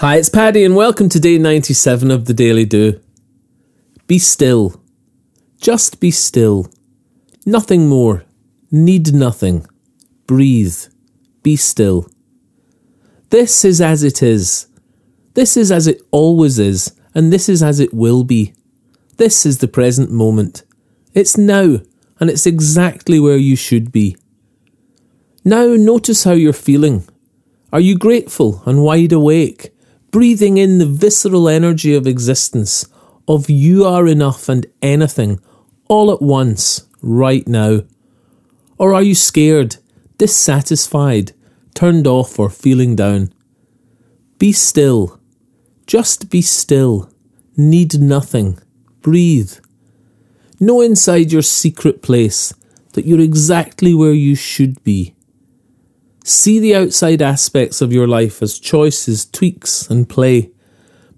Hi, it's Paddy, and welcome to day 97 of the Daily Do. Be still. Just be still. Nothing more. Need nothing. Breathe. Be still. This is as it is. This is as it always is, and this is as it will be. This is the present moment. It's now, and it's exactly where you should be. Now, notice how you're feeling. Are you grateful and wide awake? Breathing in the visceral energy of existence, of you are enough and anything, all at once, right now? Or are you scared, dissatisfied, turned off, or feeling down? Be still. Just be still. Need nothing. Breathe. Know inside your secret place that you're exactly where you should be. See the outside aspects of your life as choices, tweaks, and play.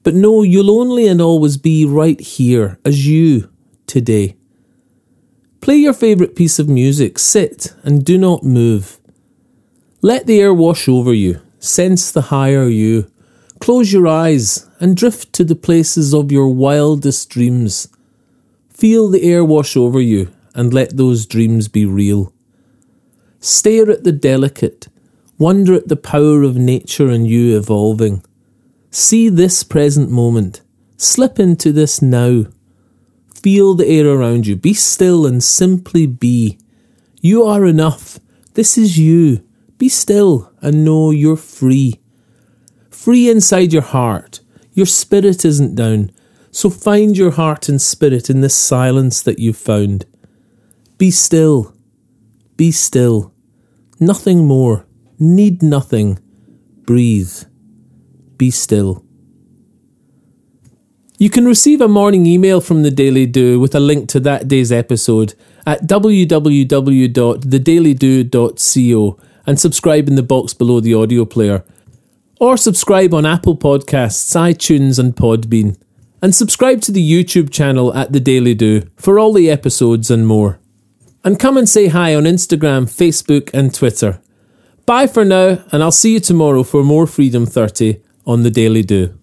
But know you'll only and always be right here as you today. Play your favourite piece of music, sit and do not move. Let the air wash over you, sense the higher you. Close your eyes and drift to the places of your wildest dreams. Feel the air wash over you and let those dreams be real. Stare at the delicate, Wonder at the power of nature and you evolving. See this present moment. Slip into this now. Feel the air around you. Be still and simply be. You are enough. This is you. Be still and know you're free. Free inside your heart. Your spirit isn't down. So find your heart and spirit in this silence that you've found. Be still. Be still. Nothing more need nothing, breathe, be still. You can receive a morning email from the Daily Do with a link to that day's episode at www.thedailydo.co and subscribe in the box below the audio player. Or subscribe on Apple Podcasts, iTunes, and Podbean. And subscribe to the YouTube channel at The Daily Do for all the episodes and more. And come and say hi on Instagram, Facebook, and Twitter. Bye for now, and I'll see you tomorrow for more Freedom 30 on the Daily Do.